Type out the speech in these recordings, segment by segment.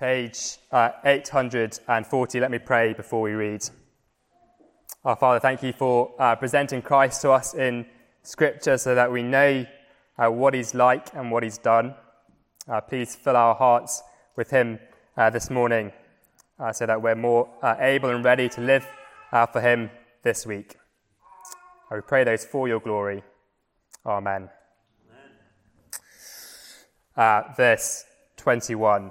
page uh, 840. Let me pray before we read. Our Father, thank you for uh, presenting Christ to us in Scripture so that we know uh, what He's like and what He's done. Uh, please fill our hearts with Him uh, this morning uh, so that we're more able and ready to live for Him this week. I pray those for your glory. Amen. Amen. verse 21.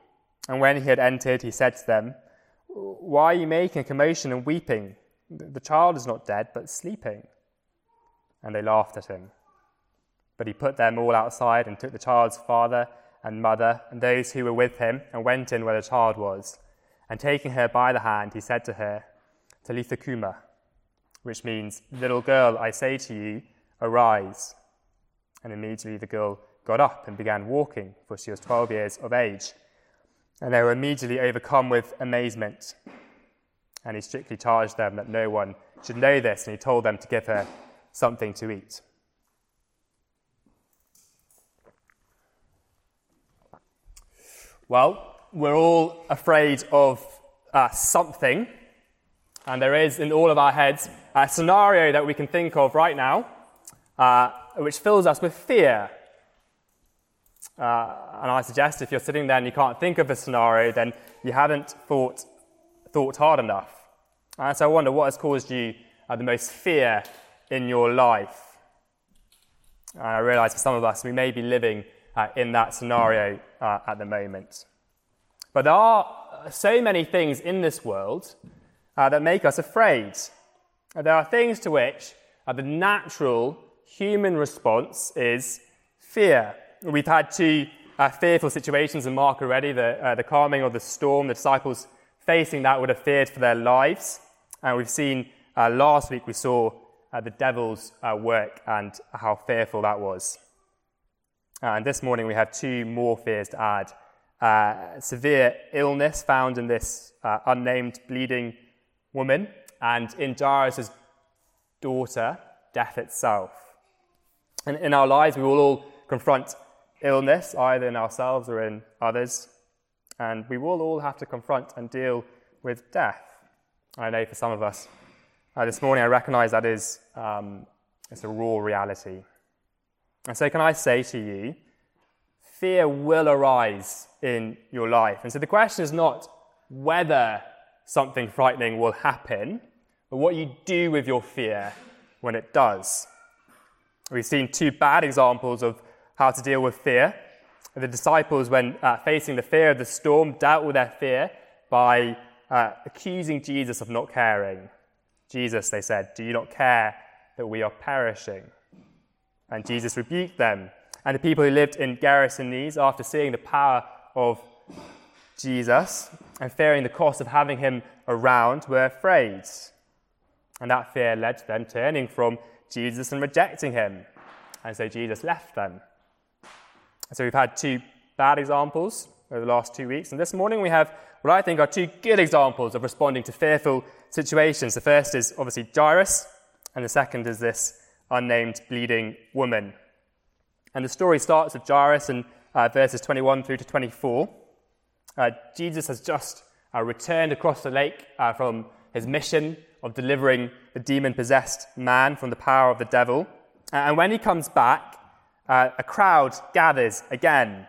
And when he had entered, he said to them, Why are you making a commotion and weeping? The child is not dead, but sleeping. And they laughed at him. But he put them all outside and took the child's father and mother and those who were with him and went in where the child was. And taking her by the hand, he said to her, Talitha cumi, which means, Little girl, I say to you, arise. And immediately the girl got up and began walking, for she was 12 years of age. And they were immediately overcome with amazement. And he strictly charged them that no one should know this, and he told them to give her something to eat. Well, we're all afraid of uh, something, and there is in all of our heads a scenario that we can think of right now uh, which fills us with fear uh, and I suggest if you're sitting there and you can't think of a scenario, then you haven't thought, thought hard enough. So I wonder what has caused you uh, the most fear in your life. And I realize for some of us, we may be living uh, in that scenario uh, at the moment. But there are so many things in this world uh, that make us afraid. There are things to which uh, the natural human response is fear. We've had two uh, fearful situations in Mark already the, uh, the calming of the storm, the disciples facing that would have feared for their lives. And we've seen uh, last week, we saw uh, the devil's uh, work and how fearful that was. Uh, and this morning, we have two more fears to add severe illness found in this unnamed bleeding woman, and in Jairus' daughter, death itself. And in our lives, we will all confront illness, either in ourselves or in others. And we will all have to confront and deal with death. I know for some of us, uh, this morning I recognize that is um, it's a raw reality. And so, can I say to you, fear will arise in your life. And so, the question is not whether something frightening will happen, but what you do with your fear when it does. We've seen two bad examples of how to deal with fear. The disciples, when uh, facing the fear of the storm, dealt with their fear by uh, accusing Jesus of not caring. Jesus, they said, do you not care that we are perishing? And Jesus rebuked them. And the people who lived in Gerasenes, after seeing the power of Jesus and fearing the cost of having him around, were afraid. And that fear led to them turning from Jesus and rejecting him. And so Jesus left them. So we've had two bad examples over the last two weeks. And this morning we have what I think are two good examples of responding to fearful situations. The first is obviously Jairus, and the second is this unnamed bleeding woman. And the story starts with Jairus in uh, verses 21 through to 24. Uh, Jesus has just uh, returned across the lake uh, from his mission of delivering the demon possessed man from the power of the devil. And when he comes back, uh, a crowd gathers again.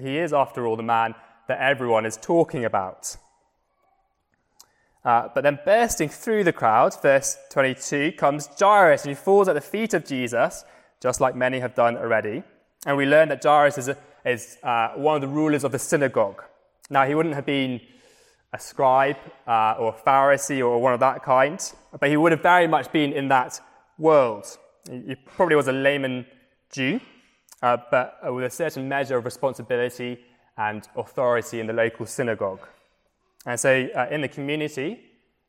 He is, after all, the man that everyone is talking about. Uh, but then bursting through the crowd, verse 22, comes Jairus, and he falls at the feet of Jesus, just like many have done already. And we learn that Jairus is, a, is uh, one of the rulers of the synagogue. Now, he wouldn't have been a scribe uh, or a Pharisee or one of that kind, but he would have very much been in that world. He probably was a layman Jew, uh, but uh, with a certain measure of responsibility and authority in the local synagogue. And so uh, in the community,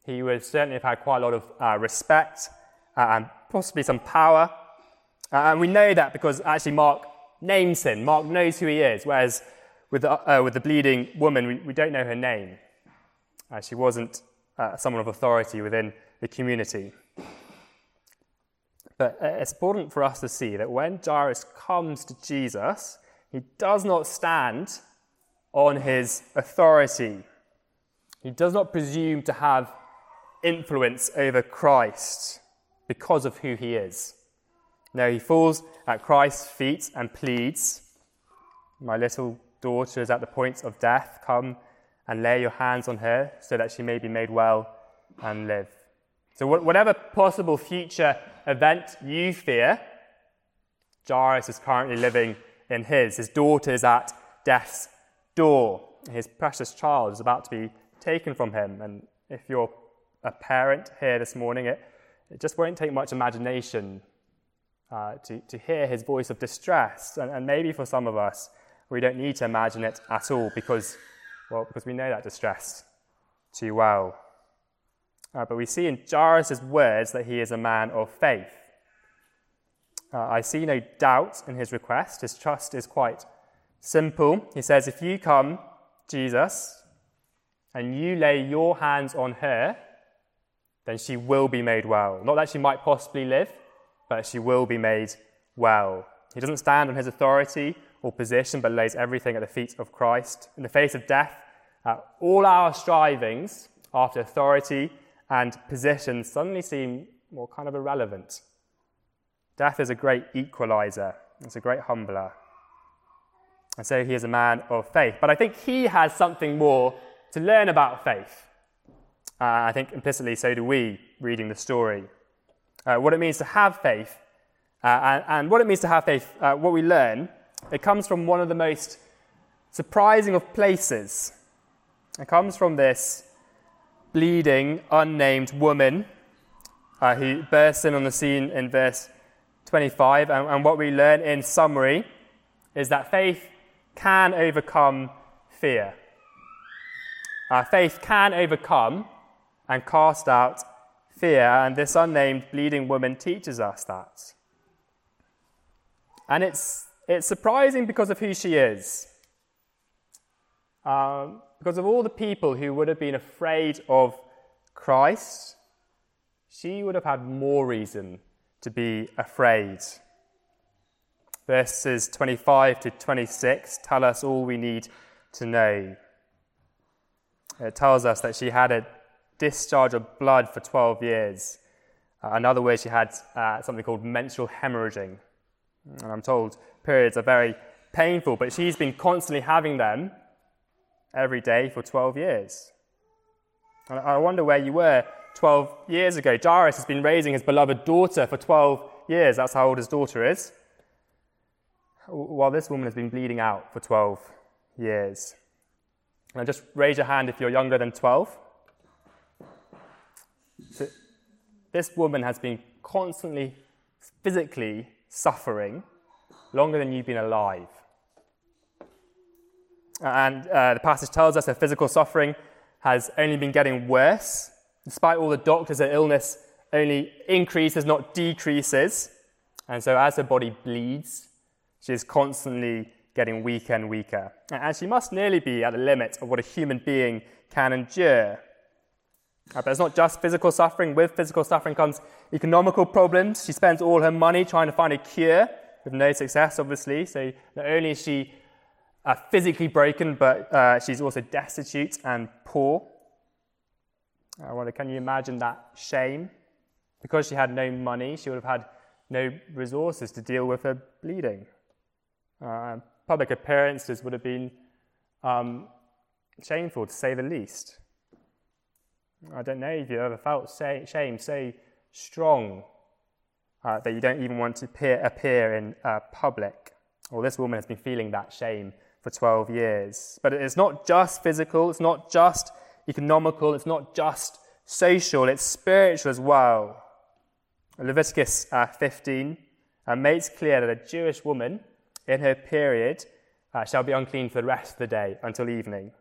he would certainly have had quite a lot of uh, respect uh, and possibly some power. Uh, and we know that because actually Mark names him. Mark knows who he is, whereas with the, with the bleeding woman, we, we, don't know her name. she wasn't someone of authority within the community. But uh, it's important for us to see that when Jairus comes to Jesus, he does not stand on his authority. He does not presume to have influence over Christ because of who he is. No, he falls at Christ's feet and pleads, My little daughter is at the point of death. Come and lay your hands on her so that she may be made well and live. So, whatever possible future event you fear, Jairus is currently living in his. His daughter is at death's door. His precious child is about to be taken from him. And if you're a parent here this morning, it, it just won't take much imagination uh, to, to hear his voice of distress. And, and maybe for some of us, we don't need to imagine it at all because, well, because we know that distress too well. Uh, but we see in Jairus' words that he is a man of faith. Uh, I see no doubt in his request. His trust is quite simple. He says, If you come, Jesus, and you lay your hands on her, then she will be made well. Not that she might possibly live, but she will be made well. He doesn't stand on his authority or position, but lays everything at the feet of Christ. In the face of death, uh, all our strivings after authority and position suddenly seem more kind of irrelevant. Death is a great equalizer, it's a great humbler. And so he is a man of faith. But I think he has something more to learn about faith. Uh, I think implicitly so do we, reading the story. Uh, what it means to have faith, uh, and, and, what it means to have faith, uh, what we learn, it comes from one of the most surprising of places. It comes from this bleeding, unnamed woman uh, who bursts in on the scene in verse 25. And, and what we learn in summary is that faith can overcome fear. Uh, faith can overcome and cast out fear, and this unnamed bleeding woman teaches us that. And it's, it's surprising because of who she is. Um, because of all the people who would have been afraid of Christ, she would have had more reason to be afraid. Verses 25 to 26 tell us all we need to know. It tells us that she had a discharge of blood for 12 years. Uh, in other words, she had uh, something called menstrual hemorrhaging. And I'm told periods are very painful, but she's been constantly having them every day for 12 years. And I wonder where you were 12 years ago. Jairus has been raising his beloved daughter for 12 years. That's how old his daughter is. while this woman has been bleeding out for 12 years. Now, just raise your hand if you're younger than 12. So, this woman has been constantly physically suffering longer than you've been alive. And uh, the passage tells us her physical suffering has only been getting worse. Despite all the doctors, her illness only increases, not decreases. And so, as her body bleeds, she is constantly getting weaker and weaker. And she must nearly be at the limit of what a human being can endure. Uh, but it's not just physical suffering. With physical suffering comes economical problems. She spends all her money trying to find a cure with no success, obviously. So not only is she uh, physically broken, but uh, she's also destitute and poor. I wonder, can you imagine that shame? Because she had no money, she would have had no resources to deal with her bleeding. Uh, public appearances would have been um, shameful, to say the least. I don't know if you've ever felt shame so strong uh, that you don't even want to appear, appear in uh, public. Well, this woman has been feeling that shame for 12 years. But it's not just physical, it's not just economical, it's not just social, it's spiritual as well. Leviticus uh, 15 uh, makes clear that a Jewish woman in her period uh, shall be unclean for the rest of the day until evening.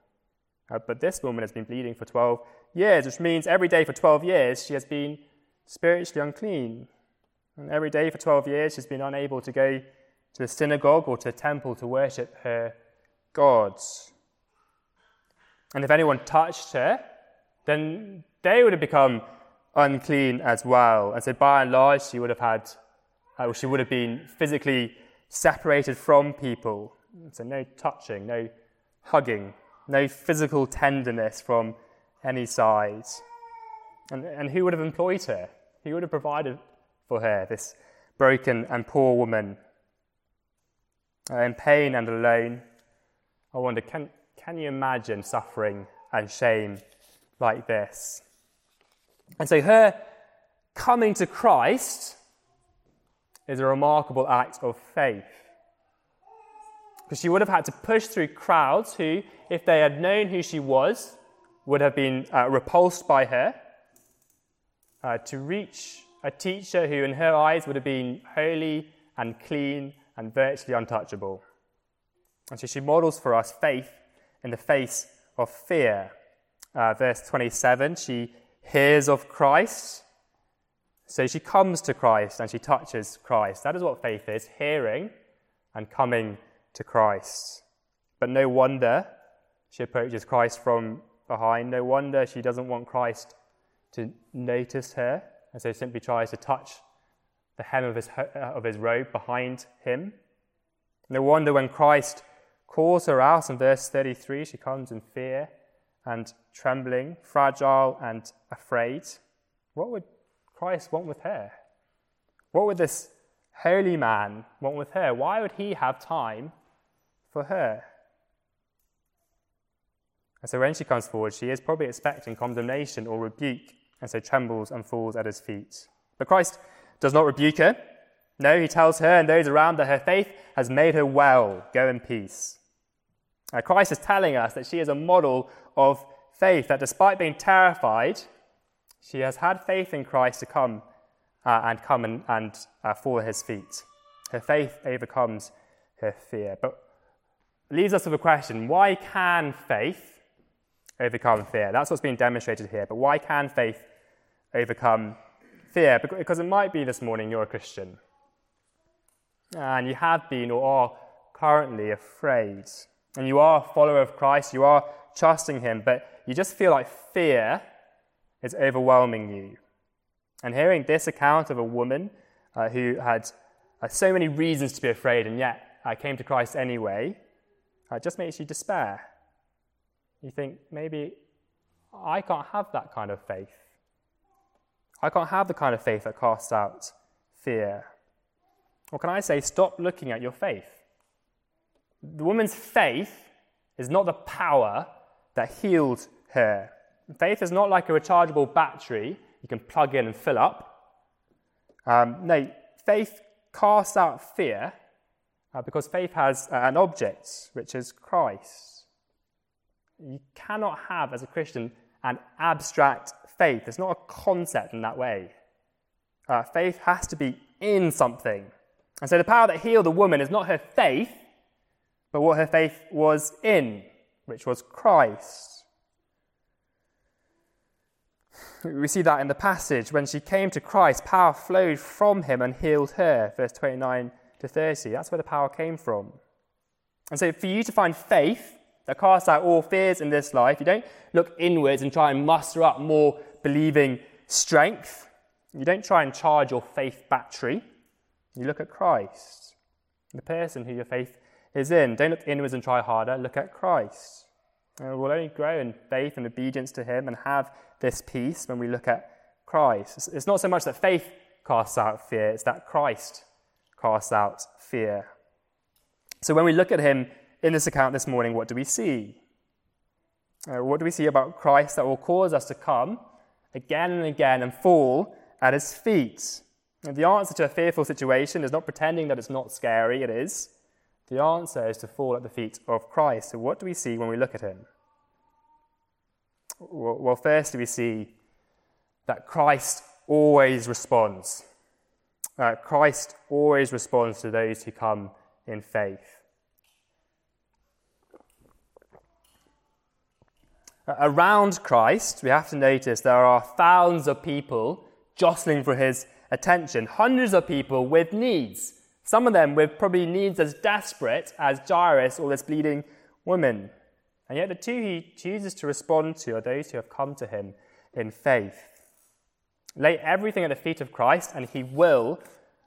But this woman has been bleeding for 12 years, which means every day for 12 years she has been spiritually unclean. And every day for 12 years she's been unable to go to the synagogue or to the temple to worship her gods. And if anyone touched her, then they would have become unclean as well. And so by and large, she would have had, uh, she would have been physically separated from people. So no touching, no hugging, no physical tenderness from any side. And, and who would have employed her? Who would have provided for her, this broken and poor woman? Uh, in pain and alone, I wonder can, can you imagine suffering and shame like this? And so her coming to Christ is a remarkable act of faith. Because she would have had to push through crowds who, if they had known who she was, would have been uh, repulsed by her, uh, to reach a teacher who, in her eyes, would have been holy and clean and virtually untouchable. And so she models for us faith in the face of fear. Uh, verse 27 she hears of Christ so she comes to Christ and she touches Christ. That is what faith is hearing and coming to Christ. But no wonder she approaches Christ from behind. No wonder she doesn't want Christ to notice her, and so simply tries to touch the hem of his, of his robe behind him. No wonder when Christ calls her out in verse 33, she comes in fear and trembling, fragile and afraid. What would Christ want with her? What would this holy man want with her? Why would he have time for her? And so when she comes forward, she is probably expecting condemnation or rebuke, and so trembles and falls at his feet. But Christ does not rebuke her. No, he tells her and those around that her faith has made her well. Go in peace. Now, Christ is telling us that she is a model of faith, that despite being terrified, she has had faith in Christ to come uh, and come and, and uh, fall at his feet. Her faith overcomes her fear. But leaves us with a question why can faith overcome fear? That's what's being demonstrated here. But why can faith overcome fear? Because it might be this morning you're a Christian and you have been or are currently afraid. And you are a follower of Christ, you are trusting Him, but you just feel like fear is overwhelming you. And hearing this account of a woman uh, who had uh, so many reasons to be afraid and yet uh, came to Christ anyway, uh, just makes you despair. You think, maybe I can't have that kind of faith. I can't have the kind of faith that casts out fear. Or can I say, stop looking at your faith? The woman's faith is not the power that healed her. Faith is not like a rechargeable battery you can plug in and fill up. Um, no, faith casts out fear Uh, because faith has an object, which is Christ. You cannot have, as a Christian, an abstract faith. It's not a concept in that way. Uh, faith has to be in something. And so the power that healed the woman is not her faith, but what her faith was in, which was Christ. We see that in the passage. When she came to Christ, power flowed from him and healed her. Verse 29 to 30. That's where the power came from. And so, for you to find faith that casts out all fears in this life, you don't look inwards and try and muster up more believing strength. You don't try and charge your faith battery. You look at Christ, the person who your faith is in. Don't look inwards and try harder. Look at Christ. And we'll only grow in faith and obedience to Him and have this peace when we look at Christ. It's not so much that faith casts out fear, it's that Christ casts out fear. So when we look at Him in this account this morning, what do we see? Uh, what do we see about Christ that will cause us to come again and again and fall at His feet? And the answer to a fearful situation is not pretending that it's not scary, it is. The answer is to fall at the feet of Christ. So, what do we see when we look at him? Well, first, we see that Christ always responds. Uh, Christ always responds to those who come in faith. Around Christ, we have to notice there are thousands of people jostling for his attention, hundreds of people with needs. Some of them with probably needs as desperate as Jairus or this bleeding woman. And yet, the two he chooses to respond to are those who have come to him in faith. Lay everything at the feet of Christ, and he will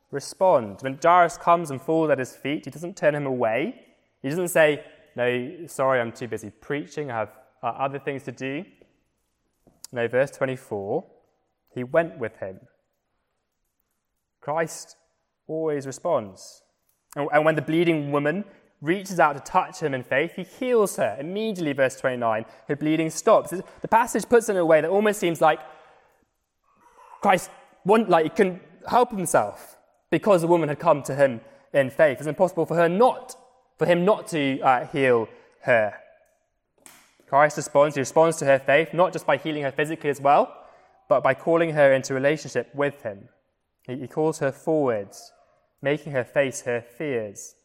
respond. When Jairus comes and falls at his feet, he doesn't turn him away. He doesn't say, No, sorry, I'm too busy preaching, I have uh, other things to do. No, verse 24, he went with him. Christ always responds. And when the bleeding woman reaches out to touch him in faith, he heals her. Immediately, verse 29, her bleeding stops. The passage puts it in a way that almost seems like Christ like, he couldn't help himself because the woman had come to him in faith. It's impossible for her not, for him not to uh, heal her. Christ responds. He responds to her faith, not just by healing her physically as well, but by calling her into relationship with him. He calls her forwards making her face her fears.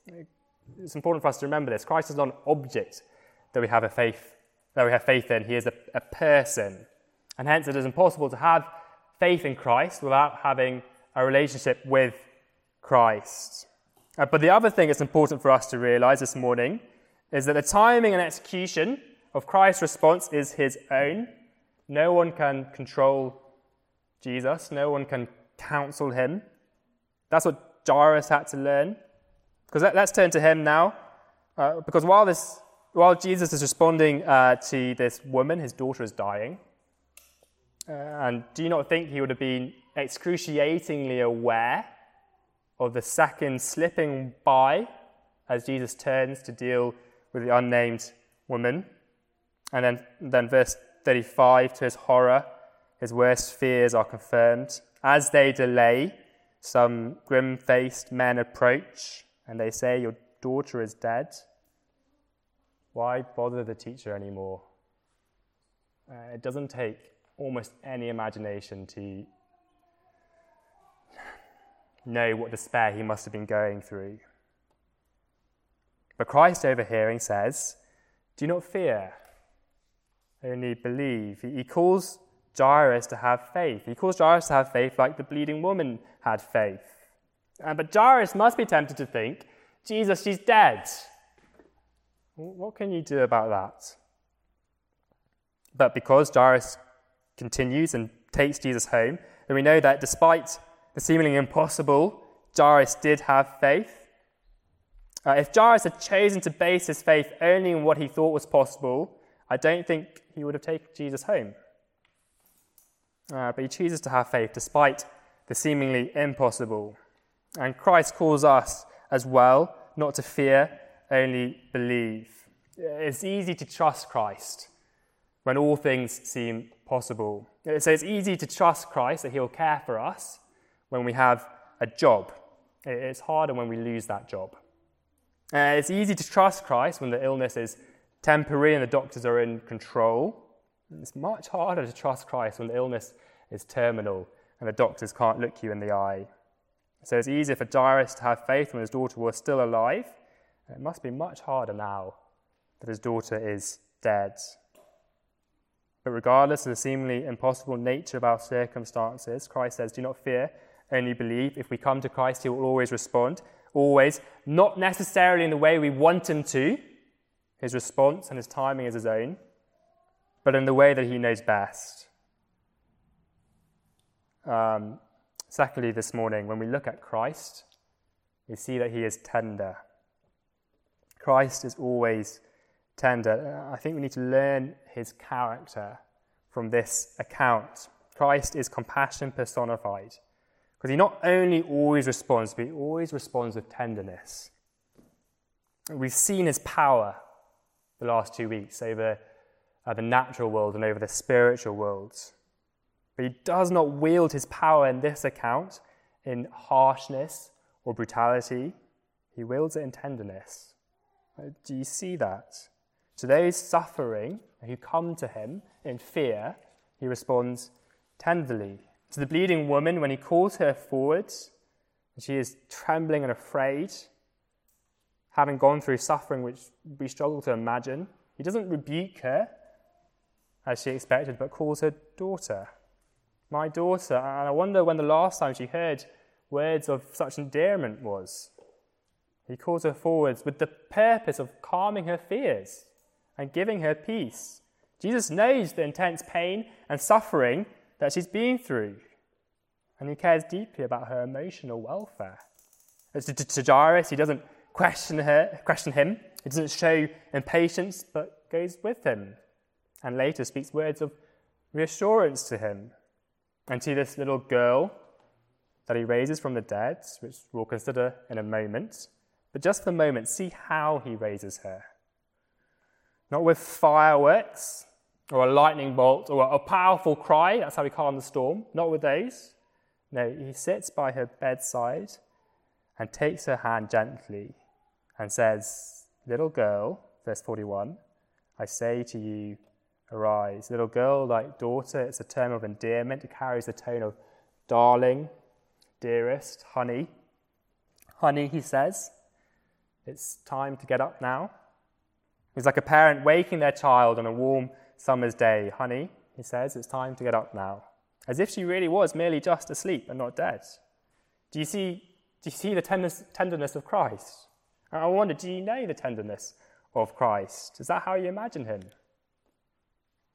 It's important for us to remember this. Christ is not an object that we have a faith that we have faith in. He is a, a person. And hence it is impossible to have faith in Christ without having a relationship with Christ. Uh, but the other thing that's important for us to realize this morning is that the timing and execution of Christ's response is his own. No one can control Jesus, no one can counsel him. That's what Jairus had to learn. Because let, us turn to him now. Uh, because while, this, while Jesus is responding uh, to this woman, his daughter is dying. Uh, and do you not think he would have been excruciatingly aware of the second slipping by as Jesus turns to deal with the unnamed woman? And then, then verse 35 to his horror, his worst fears are confirmed. As they delay, some grim faced men approach and they say, Your daughter is dead. Why bother the teacher anymore? Uh, it doesn't take almost any imagination to know what despair he must have been going through. But Christ, overhearing, says, Do not fear, only believe. He calls Jairus to have faith. He calls Jairus to have faith like the bleeding woman had faith. Uh, but Jairus must be tempted to think, Jesus, she's dead. What can you do about that? But because Jairus continues and takes Jesus home, then we know that despite the seemingly impossible, Jairus did have faith. Uh, if Jairus had chosen to base his faith only on what he thought was possible, I don't think he would have taken Jesus home. Uh, but he chooses to have faith despite the seemingly impossible. And Christ calls us as well not to fear, only believe. It's easy to trust Christ when all things seem possible. So it's easy to trust Christ that He'll care for us when we have a job. It's harder when we lose that job. Uh, it's easy to trust Christ when the illness is temporary and the doctors are in control. It's much harder to trust Christ when the illness is terminal and the doctors can't look you in the eye. So it's easier for Jairus to have faith when his daughter was still alive. It must be much harder now that his daughter is dead. But regardless of the seemingly impossible nature of our circumstances, Christ says, Do not fear, only believe. If we come to Christ, He will always respond. Always, not necessarily in the way we want Him to. His response and His timing is His own, but in the way that He knows best. Um, secondly, this morning, when we look at Christ, we see that He is tender. Christ is always tender. I think we need to learn his character from this account. Christ is compassion personified because he not only always responds, but he always responds with tenderness. We've seen his power the last two weeks over uh, the natural world and over the spiritual world. But he does not wield his power in this account in harshness or brutality. He wields it in tenderness. Do you see that? To those suffering who come to him in fear, he responds tenderly. To the bleeding woman, when he calls her forwards, and she is trembling and afraid, having gone through suffering which we struggle to imagine, he doesn't rebuke her as she expected, but calls her daughter. My daughter. And I wonder when the last time she heard words of such endearment was. He calls her forwards with the purpose of calming her fears and giving her peace. Jesus knows the intense pain and suffering that she's been through, and he cares deeply about her emotional welfare. As to, to Jairus, he doesn't question, her, question him, he doesn't show impatience, but goes with him, and later speaks words of reassurance to him. And to this little girl that he raises from the dead, which we'll consider in a moment, but just for a moment, see how he raises her. Not with fireworks or a lightning bolt or a powerful cry, that's how we calm the storm. Not with those. No, he sits by her bedside and takes her hand gently and says, Little girl, verse 41, I say to you, arise. Little girl, like daughter, it's a term of endearment. It carries the tone of darling, dearest, honey. Honey, he says, it's time to get up now. He's like a parent waking their child on a warm summer's day. Honey, he says, it's time to get up now. As if she really was merely just asleep and not dead. Do you see, do you see the tenderness of Christ? I wonder, do you know the tenderness of Christ? Is that how you imagine him?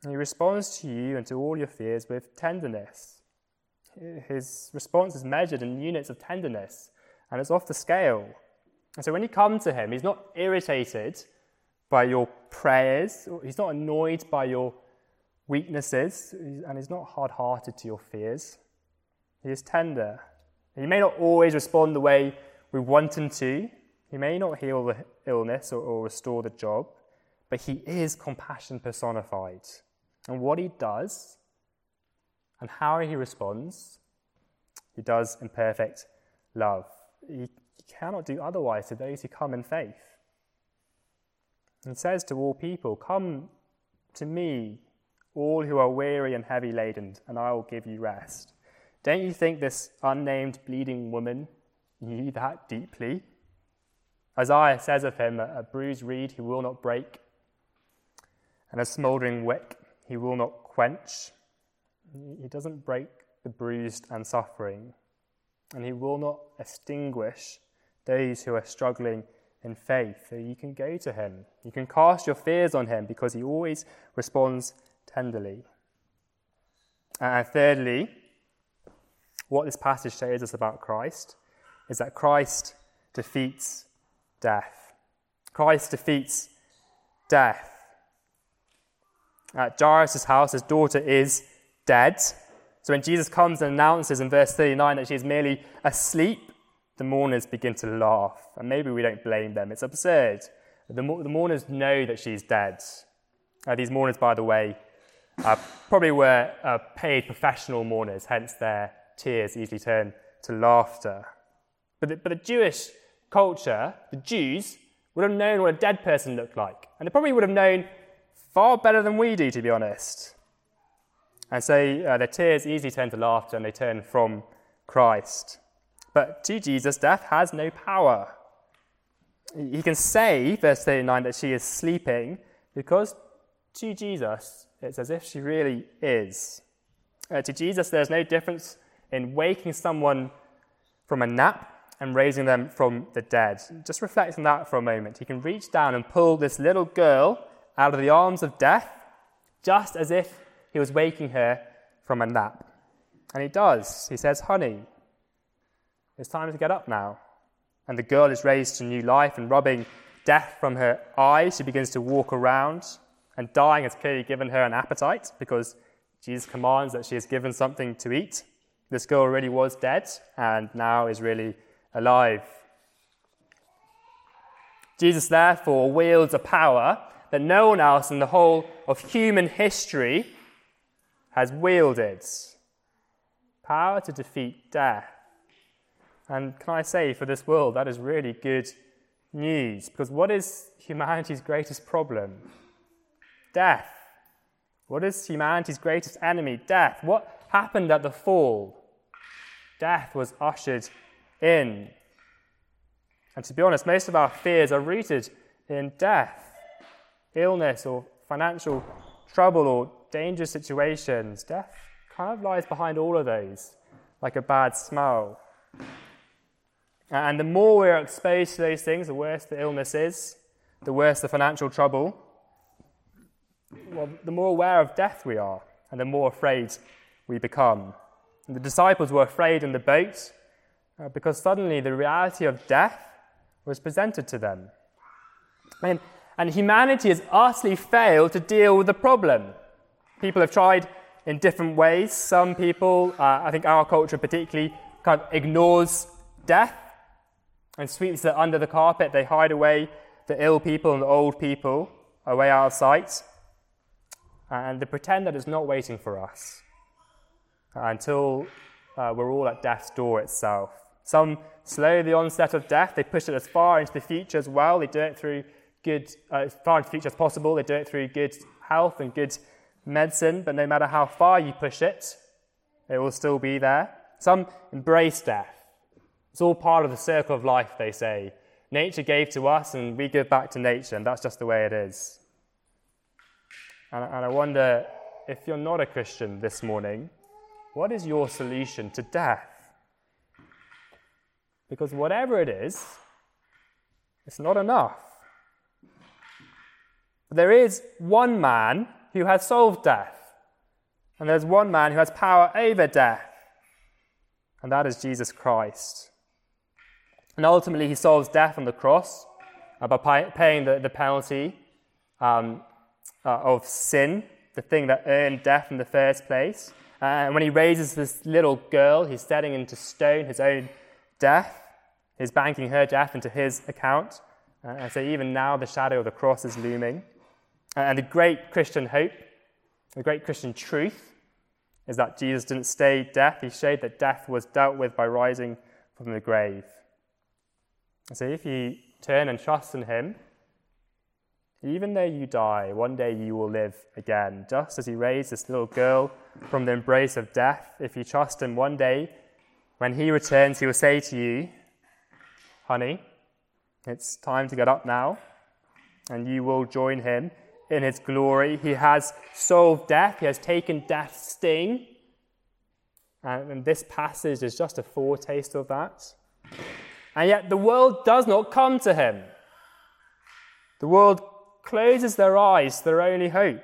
He responds to you and to all your fears with tenderness. His response is measured in units of tenderness, and it's off the scale. And so when you come to him, he's not irritated by your prayers. He's not annoyed by your weaknesses, and he's not hard hearted to your fears. He is tender. He may not always respond the way we want him to. He may not heal the illness or, or restore the job, but he is compassion personified. And what he does and how he responds, he does in perfect love. He cannot do otherwise to those who come in faith. He says to all people, Come to me, all who are weary and heavy laden, and I will give you rest. Don't you think this unnamed bleeding woman knew that deeply? Isaiah says of him, A bruised reed he will not break, and a smouldering wick he will not quench. He doesn't break the bruised and suffering, and he will not extinguish those who are struggling in faith. So you can go to him. You can cast your fears on him because he always responds tenderly. And thirdly, what this passage shows us about Christ is that Christ defeats death. Christ defeats death. At Jairus' house, his daughter is dead. So when Jesus comes and announces in verse 39 that she is merely asleep, the mourners begin to laugh, and maybe we don't blame them. It's absurd. The, the mourners know that she's dead. Uh, these mourners, by the way, uh, probably were uh, paid professional mourners, hence their tears easily turn to laughter. But the, but the Jewish culture, the Jews, would have known what a dead person looked like. And they probably would have known far better than we do, to be honest. And so uh, their tears easily turn to laughter and they turn from Christ. But to Jesus, death has no power. He can say, verse 39, that she is sleeping because to Jesus, it's as if she really is. Uh, to Jesus, there's no difference in waking someone from a nap and raising them from the dead. Just reflect on that for a moment. He can reach down and pull this little girl out of the arms of death, just as if he was waking her from a nap. And he does. He says, Honey, it's time to get up now. And the girl is raised to new life and rubbing death from her eyes, she begins to walk around. And dying has clearly given her an appetite because Jesus commands that she is given something to eat. This girl really was dead and now is really alive. Jesus, therefore, wields a power that no one else in the whole of human history has wielded power to defeat death. And can I say, for this world, that is really good news. Because what is humanity's greatest problem? Death. What is humanity's greatest enemy? Death. What happened at the fall? Death was ushered in. And to be honest, most of our fears are rooted in death illness or financial trouble or dangerous situations. Death kind of lies behind all of those, like a bad smell. And the more we're exposed to those things, the worse the illness is, the worse the financial trouble, well, the more aware of death we are, and the more afraid we become. And the disciples were afraid in the boat uh, because suddenly the reality of death was presented to them. And and humanity has utterly failed to deal with the problem. People have tried in different ways. Some people, uh, I think our culture particularly, kind of ignores death and sweeps it under the carpet. They hide away the ill people and the old people away out of sight. And they pretend that it's not waiting for us until uh, we're all at death's door itself. Some slow the onset of death, they push it as far into the future as well. They do it through good, uh, as far into the future as possible. They do it through good health and good medicine, but no matter how far you push it, it will still be there. Some embrace death. It's all part of the circle of life, they say. Nature gave to us, and we give back to nature, and that's just the way it is. And, and I wonder if you're not a Christian this morning, what is your solution to death? Because whatever it is, it's not enough. There is one man who has solved death, and there's one man who has power over death, and that is Jesus Christ. And ultimately, he solves death on the cross uh, by paying the, penalty um, uh, of sin, the thing that earned death in the first place. Uh, and when he raises this little girl, he's setting into stone his own death. He's banking her death into his account. And so even now, the shadow of the cross is looming. Uh, and the great Christian hope, the great Christian truth, is that Jesus didn't stay death. He showed that death was dealt with by rising from the grave. So if you turn and trust in him, even though you die, one day you will live again. Just as he raised this little girl from the embrace of death, if you trust him one day, when he returns, he will say to you, Honey, it's time to get up now, and you will join him in his glory. He has solved death, he has taken death's sting. And this passage is just a foretaste of that. And yet the world does not come to him. The world closes their eyes to their only hope.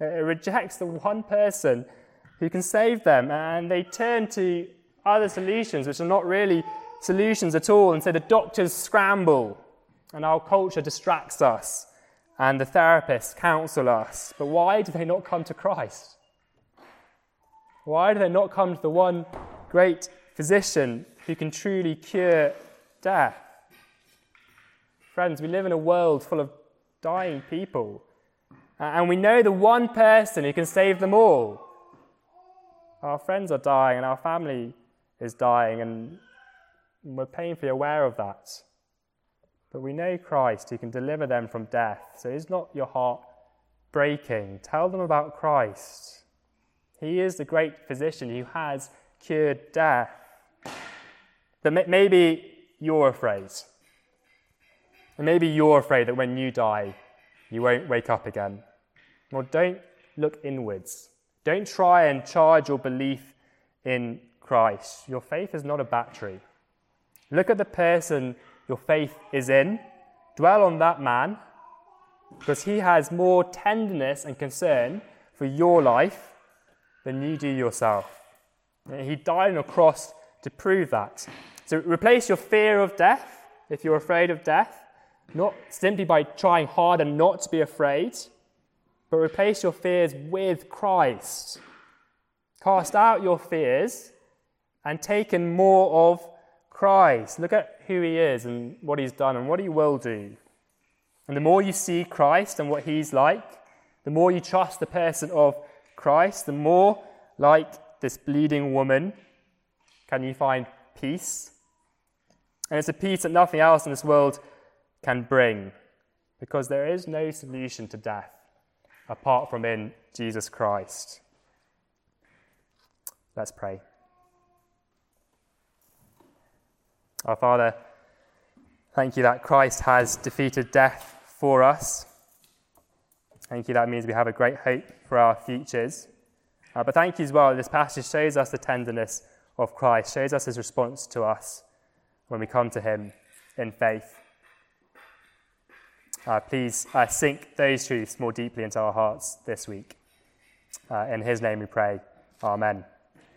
It rejects the one person who can save them, and they turn to other solutions which are not really solutions at all. And so the doctors scramble, and our culture distracts us and the therapists counsel us. But why do they not come to Christ? Why do they not come to the one great physician who can truly cure death? Friends, we live in a world full of dying people, and we know the one person who can save them all. Our friends are dying, and our family is dying, and we're painfully aware of that. But we know Christ who can deliver them from death. So is not your heart breaking? Tell them about Christ. He is the great physician who has cured death. But maybe you're afraid. And maybe you're afraid that when you die, you won't wake up again. Well, don't look inwards. Don't try and charge your belief in Christ. Your faith is not a battery. Look at the person your faith is in. Dwell on that man because he has more tenderness and concern for your life than you do yourself. He died on a cross to prove that. So replace your fear of death, if you're afraid of death, not simply by trying harder not to be afraid, but replace your fears with Christ. Cast out your fears and take in more of Christ. Look at who he is and what he's done and what he will do. And the more you see Christ and what he's like, the more you trust the person of Christ, the more like this bleeding woman can you find peace. And it's a peace that nothing else in this world can bring because there is no solution to death apart from in Jesus Christ. Let's pray. Our Father, thank you that Christ has defeated death for us. Thank you, that means we have a great hope for our futures. Uh, but thank you as well, this passage shows us the tenderness of Christ, shows us his response to us when we come to him in faith. Uh, please uh, sink those truths more deeply into our hearts this week. Uh, in his name we pray. Amen.